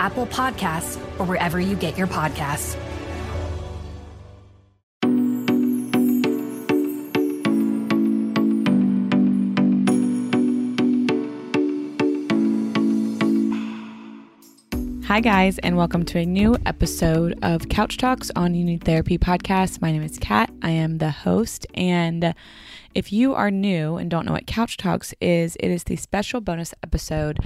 Apple Podcasts, or wherever you get your podcasts. Hi, guys, and welcome to a new episode of Couch Talks on Need Therapy podcast. My name is Kat. I am the host. And if you are new and don't know what Couch Talks is, it is the special bonus episode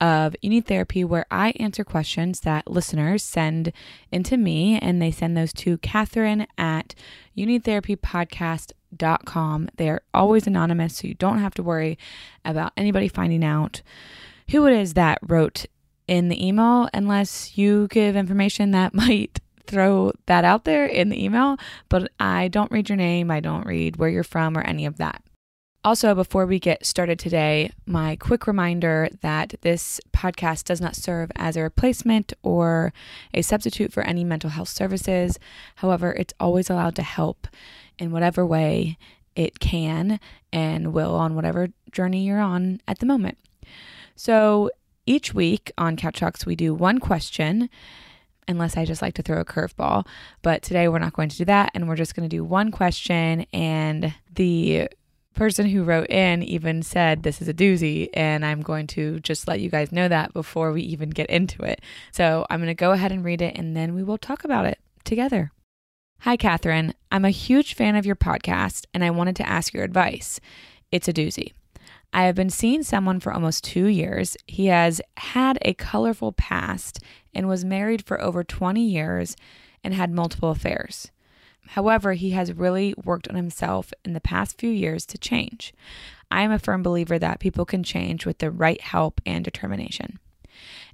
of You Therapy where I answer questions that listeners send into me, and they send those to Kathryn at You Therapy Podcast.com. They are always anonymous, so you don't have to worry about anybody finding out who it is that wrote in the email unless you give information that might throw that out there in the email. But I don't read your name, I don't read where you're from or any of that. Also, before we get started today, my quick reminder that this podcast does not serve as a replacement or a substitute for any mental health services. However, it's always allowed to help in whatever way it can and will on whatever journey you're on at the moment. So, each week on Couch Talks, we do one question, unless I just like to throw a curveball. But today we're not going to do that, and we're just going to do one question. And the person who wrote in even said this is a doozy, and I'm going to just let you guys know that before we even get into it. So I'm going to go ahead and read it, and then we will talk about it together. Hi, Kathryn. I'm a huge fan of your podcast, and I wanted to ask your advice. It's a doozy. I have been seeing someone for almost two years. He has had a colorful past and was married for over 20 years and had multiple affairs. However, he has really worked on himself in the past few years to change. I am a firm believer that people can change with the right help and determination.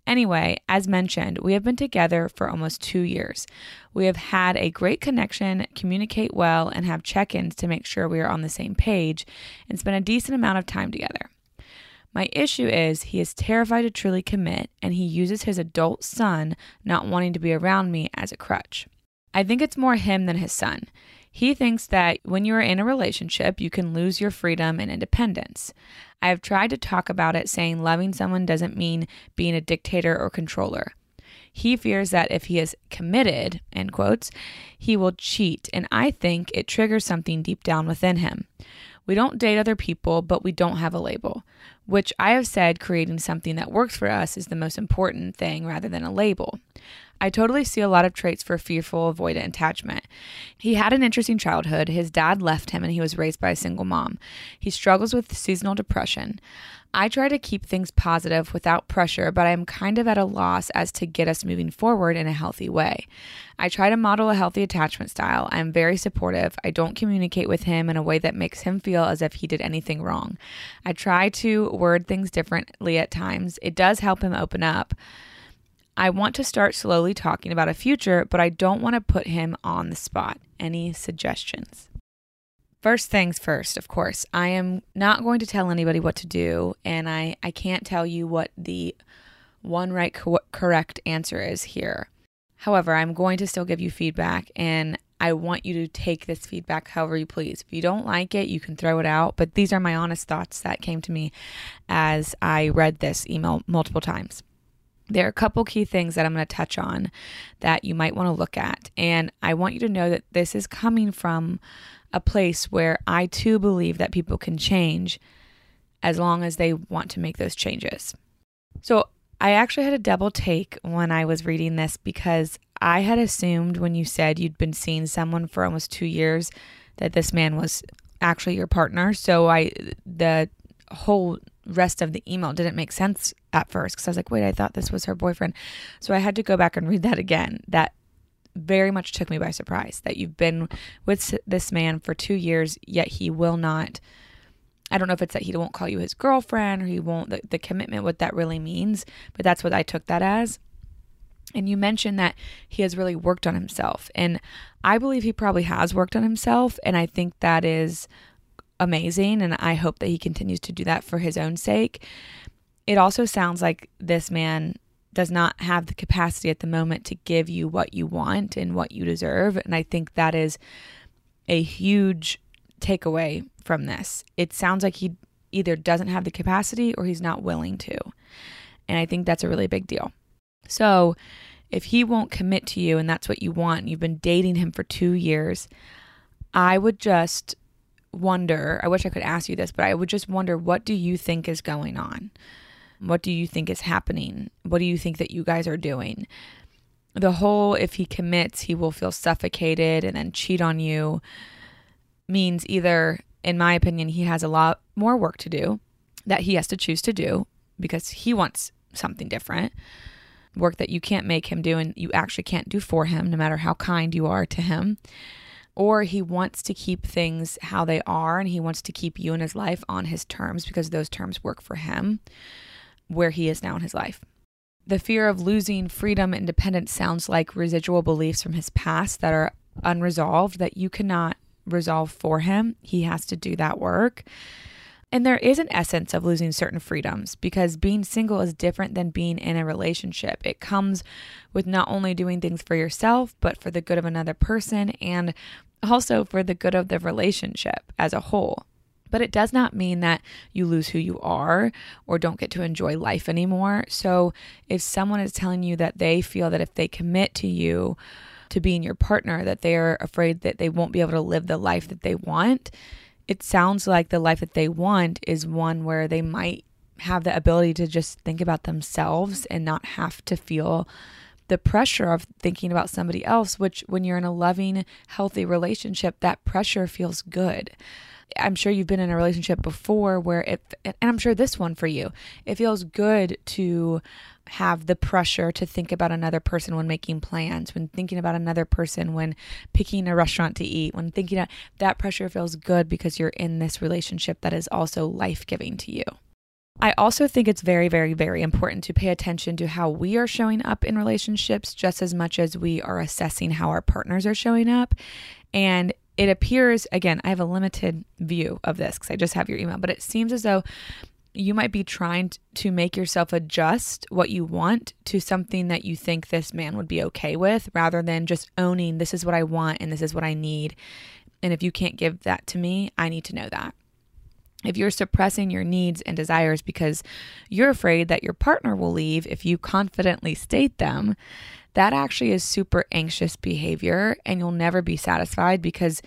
Anyway, as mentioned, we have been together for almost two years. We have had a great connection, communicate well, and have check ins to make sure we are on the same page and spend a decent amount of time together. My issue is he is terrified to truly commit and he uses his adult son not wanting to be around me as a crutch. I think it's more him than his son. He thinks that when you are in a relationship, you can lose your freedom and independence. I have tried to talk about it, saying loving someone doesn't mean being a dictator or controller. He fears that if he is committed, end quotes, he will cheat, and I think it triggers something deep down within him. We don't date other people, but we don't have a label, which I have said creating something that works for us is the most important thing rather than a label. I totally see a lot of traits for fearful avoidant attachment. He had an interesting childhood. His dad left him and he was raised by a single mom. He struggles with seasonal depression. I try to keep things positive without pressure, but I'm kind of at a loss as to get us moving forward in a healthy way. I try to model a healthy attachment style. I'm very supportive. I don't communicate with him in a way that makes him feel as if he did anything wrong. I try to word things differently at times. It does help him open up. I want to start slowly talking about a future, but I don't want to put him on the spot. Any suggestions? First things first, of course, I am not going to tell anybody what to do, and I, I can't tell you what the one right co- correct answer is here. However, I'm going to still give you feedback and I want you to take this feedback however you please. If you don't like it, you can throw it out. But these are my honest thoughts that came to me as I read this email multiple times. There are a couple key things that I'm going to touch on that you might want to look at. And I want you to know that this is coming from a place where I too believe that people can change as long as they want to make those changes. So I actually had a double take when I was reading this because I had assumed when you said you'd been seeing someone for almost two years that this man was actually your partner. So I, the whole rest of the email didn't make sense at first because I was like, wait, I thought this was her boyfriend. So I had to go back and read that again. That very much took me by surprise that you've been with this man for two years, yet he will not. I don't know if it's that he won't call you his girlfriend or he won't, the, the commitment, what that really means, but that's what I took that as. And you mentioned that he has really worked on himself. And I believe he probably has worked on himself. And I think that is amazing. And I hope that he continues to do that for his own sake. It also sounds like this man does not have the capacity at the moment to give you what you want and what you deserve. And I think that is a huge takeaway from this. It sounds like he either doesn't have the capacity or he's not willing to. And I think that's a really big deal. So, if he won't commit to you and that's what you want, and you've been dating him for two years, I would just wonder. I wish I could ask you this, but I would just wonder what do you think is going on? What do you think is happening? What do you think that you guys are doing? The whole if he commits, he will feel suffocated and then cheat on you means either, in my opinion, he has a lot more work to do that he has to choose to do because he wants something different work that you can't make him do and you actually can't do for him, no matter how kind you are to him. Or he wants to keep things how they are and he wants to keep you in his life on his terms because those terms work for him where he is now in his life. The fear of losing freedom and independence sounds like residual beliefs from his past that are unresolved that you cannot resolve for him. He has to do that work. And there is an essence of losing certain freedoms because being single is different than being in a relationship. It comes with not only doing things for yourself, but for the good of another person and also for the good of the relationship as a whole. But it does not mean that you lose who you are or don't get to enjoy life anymore. So if someone is telling you that they feel that if they commit to you, to being your partner, that they are afraid that they won't be able to live the life that they want, it sounds like the life that they want is one where they might have the ability to just think about themselves and not have to feel the pressure of thinking about somebody else, which when you're in a loving, healthy relationship, that pressure feels good. I'm sure you've been in a relationship before where it, and I'm sure this one for you, it feels good to have the pressure to think about another person when making plans, when thinking about another person when picking a restaurant to eat, when thinking of, that pressure feels good because you're in this relationship that is also life giving to you. I also think it's very, very, very important to pay attention to how we are showing up in relationships just as much as we are assessing how our partners are showing up. And it appears, again, I have a limited view of this because I just have your email, but it seems as though you might be trying to make yourself adjust what you want to something that you think this man would be okay with rather than just owning this is what I want and this is what I need. And if you can't give that to me, I need to know that. If you're suppressing your needs and desires because you're afraid that your partner will leave if you confidently state them, that actually is super anxious behavior and you'll never be satisfied because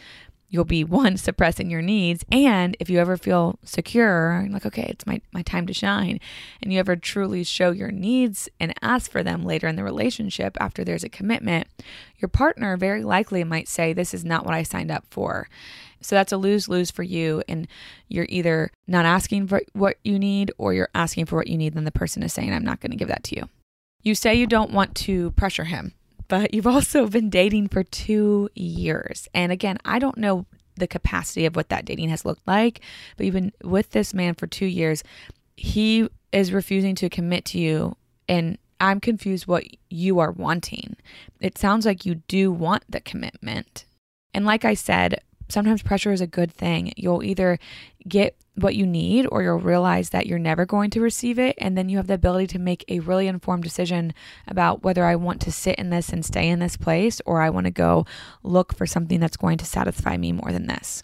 you'll be one suppressing your needs and if you ever feel secure like okay it's my, my time to shine and you ever truly show your needs and ask for them later in the relationship after there's a commitment your partner very likely might say this is not what i signed up for. So that's a lose lose for you and you're either not asking for what you need or you're asking for what you need then the person is saying i'm not going to give that to you. You say you don't want to pressure him but you've also been dating for two years. And again, I don't know the capacity of what that dating has looked like, but you've been with this man for two years. He is refusing to commit to you. And I'm confused what you are wanting. It sounds like you do want the commitment. And like I said, sometimes pressure is a good thing. You'll either get what you need or you'll realize that you're never going to receive it. And then you have the ability to make a really informed decision about whether I want to sit in this and stay in this place or I want to go look for something that's going to satisfy me more than this.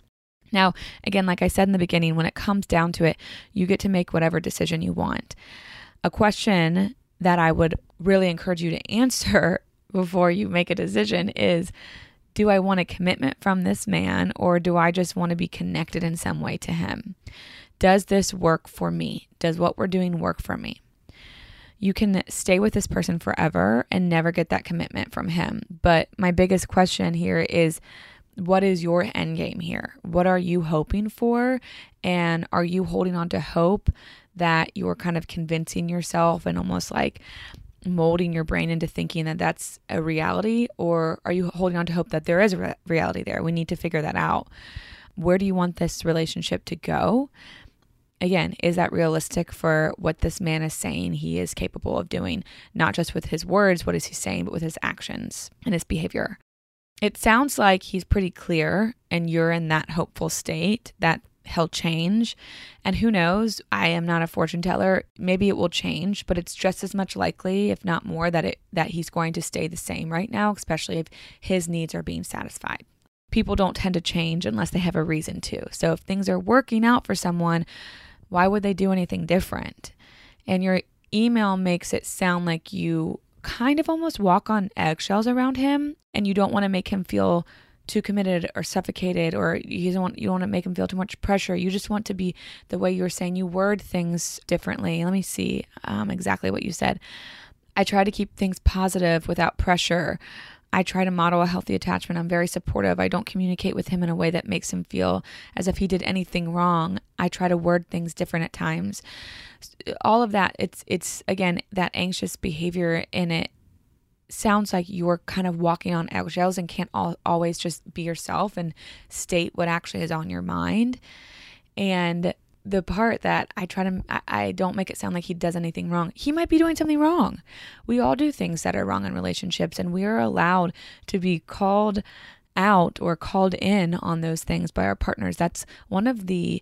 Now, again, like I said in the beginning, when it comes down to it, you get to make whatever decision you want. A question that I would really encourage you to answer before you make a decision is do I want a commitment from this man or do I just want to be connected in some way to him? Does this work for me? Does what we're doing work for me? You can stay with this person forever and never get that commitment from him. But my biggest question here is what is your end game here? What are you hoping for? And are you holding on to hope that you're kind of convincing yourself and almost like molding your brain into thinking that that's a reality? Or are you holding on to hope that there is a re- reality there? We need to figure that out. Where do you want this relationship to go? Again, is that realistic for what this man is saying he is capable of doing? Not just with his words, what is he saying, but with his actions and his behavior. It sounds like he's pretty clear and you're in that hopeful state that he'll change. And who knows? I am not a fortune teller. Maybe it will change, but it's just as much likely, if not more, that it that he's going to stay the same right now, especially if his needs are being satisfied. People don't tend to change unless they have a reason to. So if things are working out for someone, why would they do anything different? And your email makes it sound like you kind of almost walk on eggshells around him and you don't want to make him feel too committed or suffocated or you don't want you don't want to make him feel too much pressure. You just want to be the way you were saying. You word things differently. Let me see um, exactly what you said. I try to keep things positive without pressure. I try to model a healthy attachment. I'm very supportive. I don't communicate with him in a way that makes him feel as if he did anything wrong. I try to word things different at times. All of that it's it's again that anxious behavior in it sounds like you're kind of walking on eggshells and can't always just be yourself and state what actually is on your mind. And the part that I try to, I, I don't make it sound like he does anything wrong. He might be doing something wrong. We all do things that are wrong in relationships, and we are allowed to be called out or called in on those things by our partners. That's one of the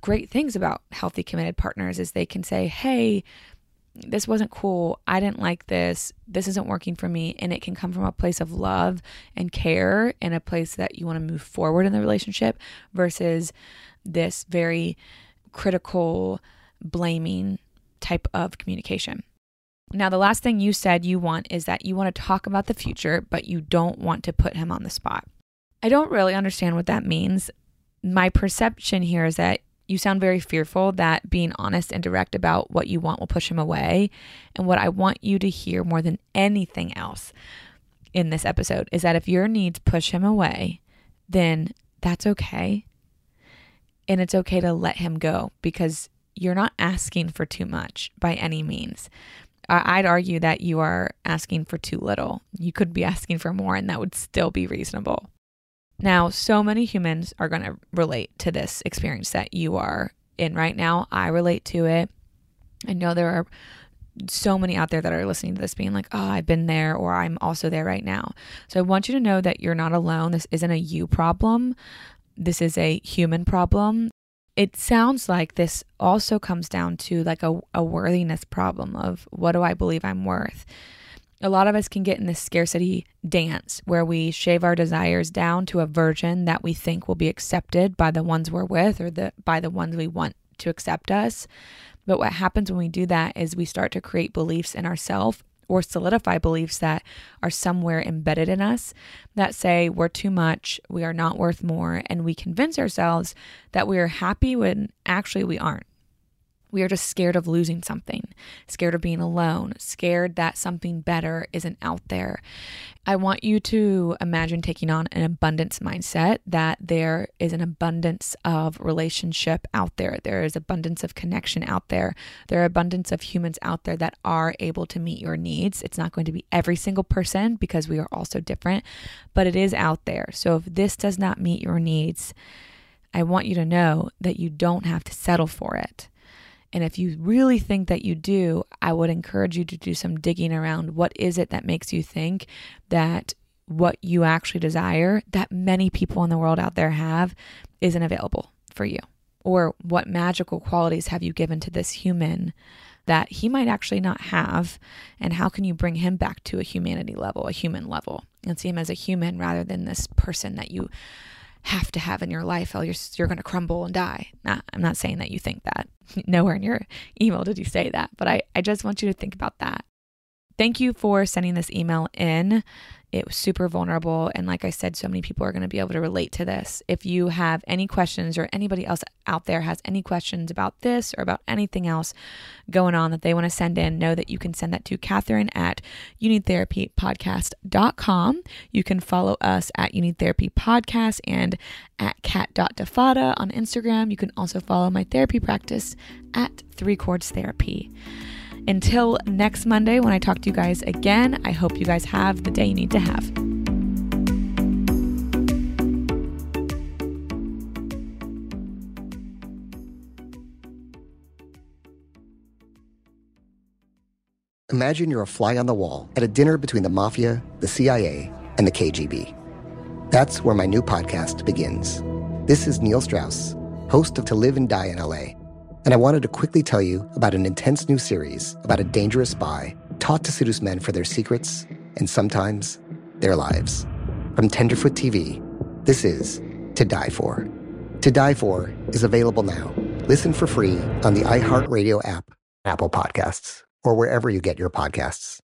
great things about healthy committed partners is they can say, "Hey, this wasn't cool. I didn't like this. This isn't working for me. And it can come from a place of love and care and a place that you want to move forward in the relationship versus this very critical, blaming type of communication. Now, the last thing you said you want is that you want to talk about the future, but you don't want to put him on the spot. I don't really understand what that means. My perception here is that you sound very fearful that being honest and direct about what you want will push him away. And what I want you to hear more than anything else in this episode is that if your needs push him away, then that's okay. And it's okay to let him go because you're not asking for too much by any means. I'd argue that you are asking for too little. You could be asking for more, and that would still be reasonable. Now, so many humans are going to relate to this experience that you are in right now. I relate to it. I know there are so many out there that are listening to this being like, oh, I've been there or I'm also there right now. So I want you to know that you're not alone. This isn't a you problem, this is a human problem. It sounds like this also comes down to like a, a worthiness problem of what do I believe I'm worth? A lot of us can get in this scarcity dance where we shave our desires down to a version that we think will be accepted by the ones we're with or the by the ones we want to accept us. But what happens when we do that is we start to create beliefs in ourselves or solidify beliefs that are somewhere embedded in us that say we're too much, we are not worth more, and we convince ourselves that we are happy when actually we aren't. We are just scared of losing something, scared of being alone, scared that something better isn't out there. I want you to imagine taking on an abundance mindset that there is an abundance of relationship out there. There is abundance of connection out there. There are abundance of humans out there that are able to meet your needs. It's not going to be every single person because we are all so different, but it is out there. So if this does not meet your needs, I want you to know that you don't have to settle for it. And if you really think that you do, I would encourage you to do some digging around what is it that makes you think that what you actually desire that many people in the world out there have isn't available for you? Or what magical qualities have you given to this human that he might actually not have? And how can you bring him back to a humanity level, a human level, and see him as a human rather than this person that you have to have in your life or you're, you're going to crumble and die. I'm not saying that you think that. Nowhere in your email did you say that, but I, I just want you to think about that. Thank you for sending this email in. It was super vulnerable. And like I said, so many people are going to be able to relate to this. If you have any questions or anybody else out there has any questions about this or about anything else going on that they want to send in, know that you can send that to Kathryn at youneedtherapypodcast.com. You can follow us at You Need Therapy Podcast and at Kat.Defatta on Instagram. You can also follow my therapy practice at Three Cords Therapy. Until next Monday, when I talk to you guys again, I hope you guys have the day you need to have. Imagine you're a fly on the wall at a dinner between the mafia, the CIA, and the KGB. That's where my new podcast begins. This is Neil Strauss, host of To Live and Die in LA and I wanted to quickly tell you about an intense new series about a dangerous spy taught to seduce men for their secrets and sometimes their lives. From Tenderfoot TV, this is To Die For. To Die For is available now. Listen for free on the iHeartRadio app, Apple Podcasts, or wherever you get your podcasts.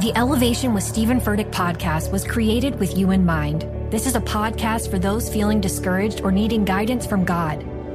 The Elevation with Stephen Furtick podcast was created with you in mind. This is a podcast for those feeling discouraged or needing guidance from God.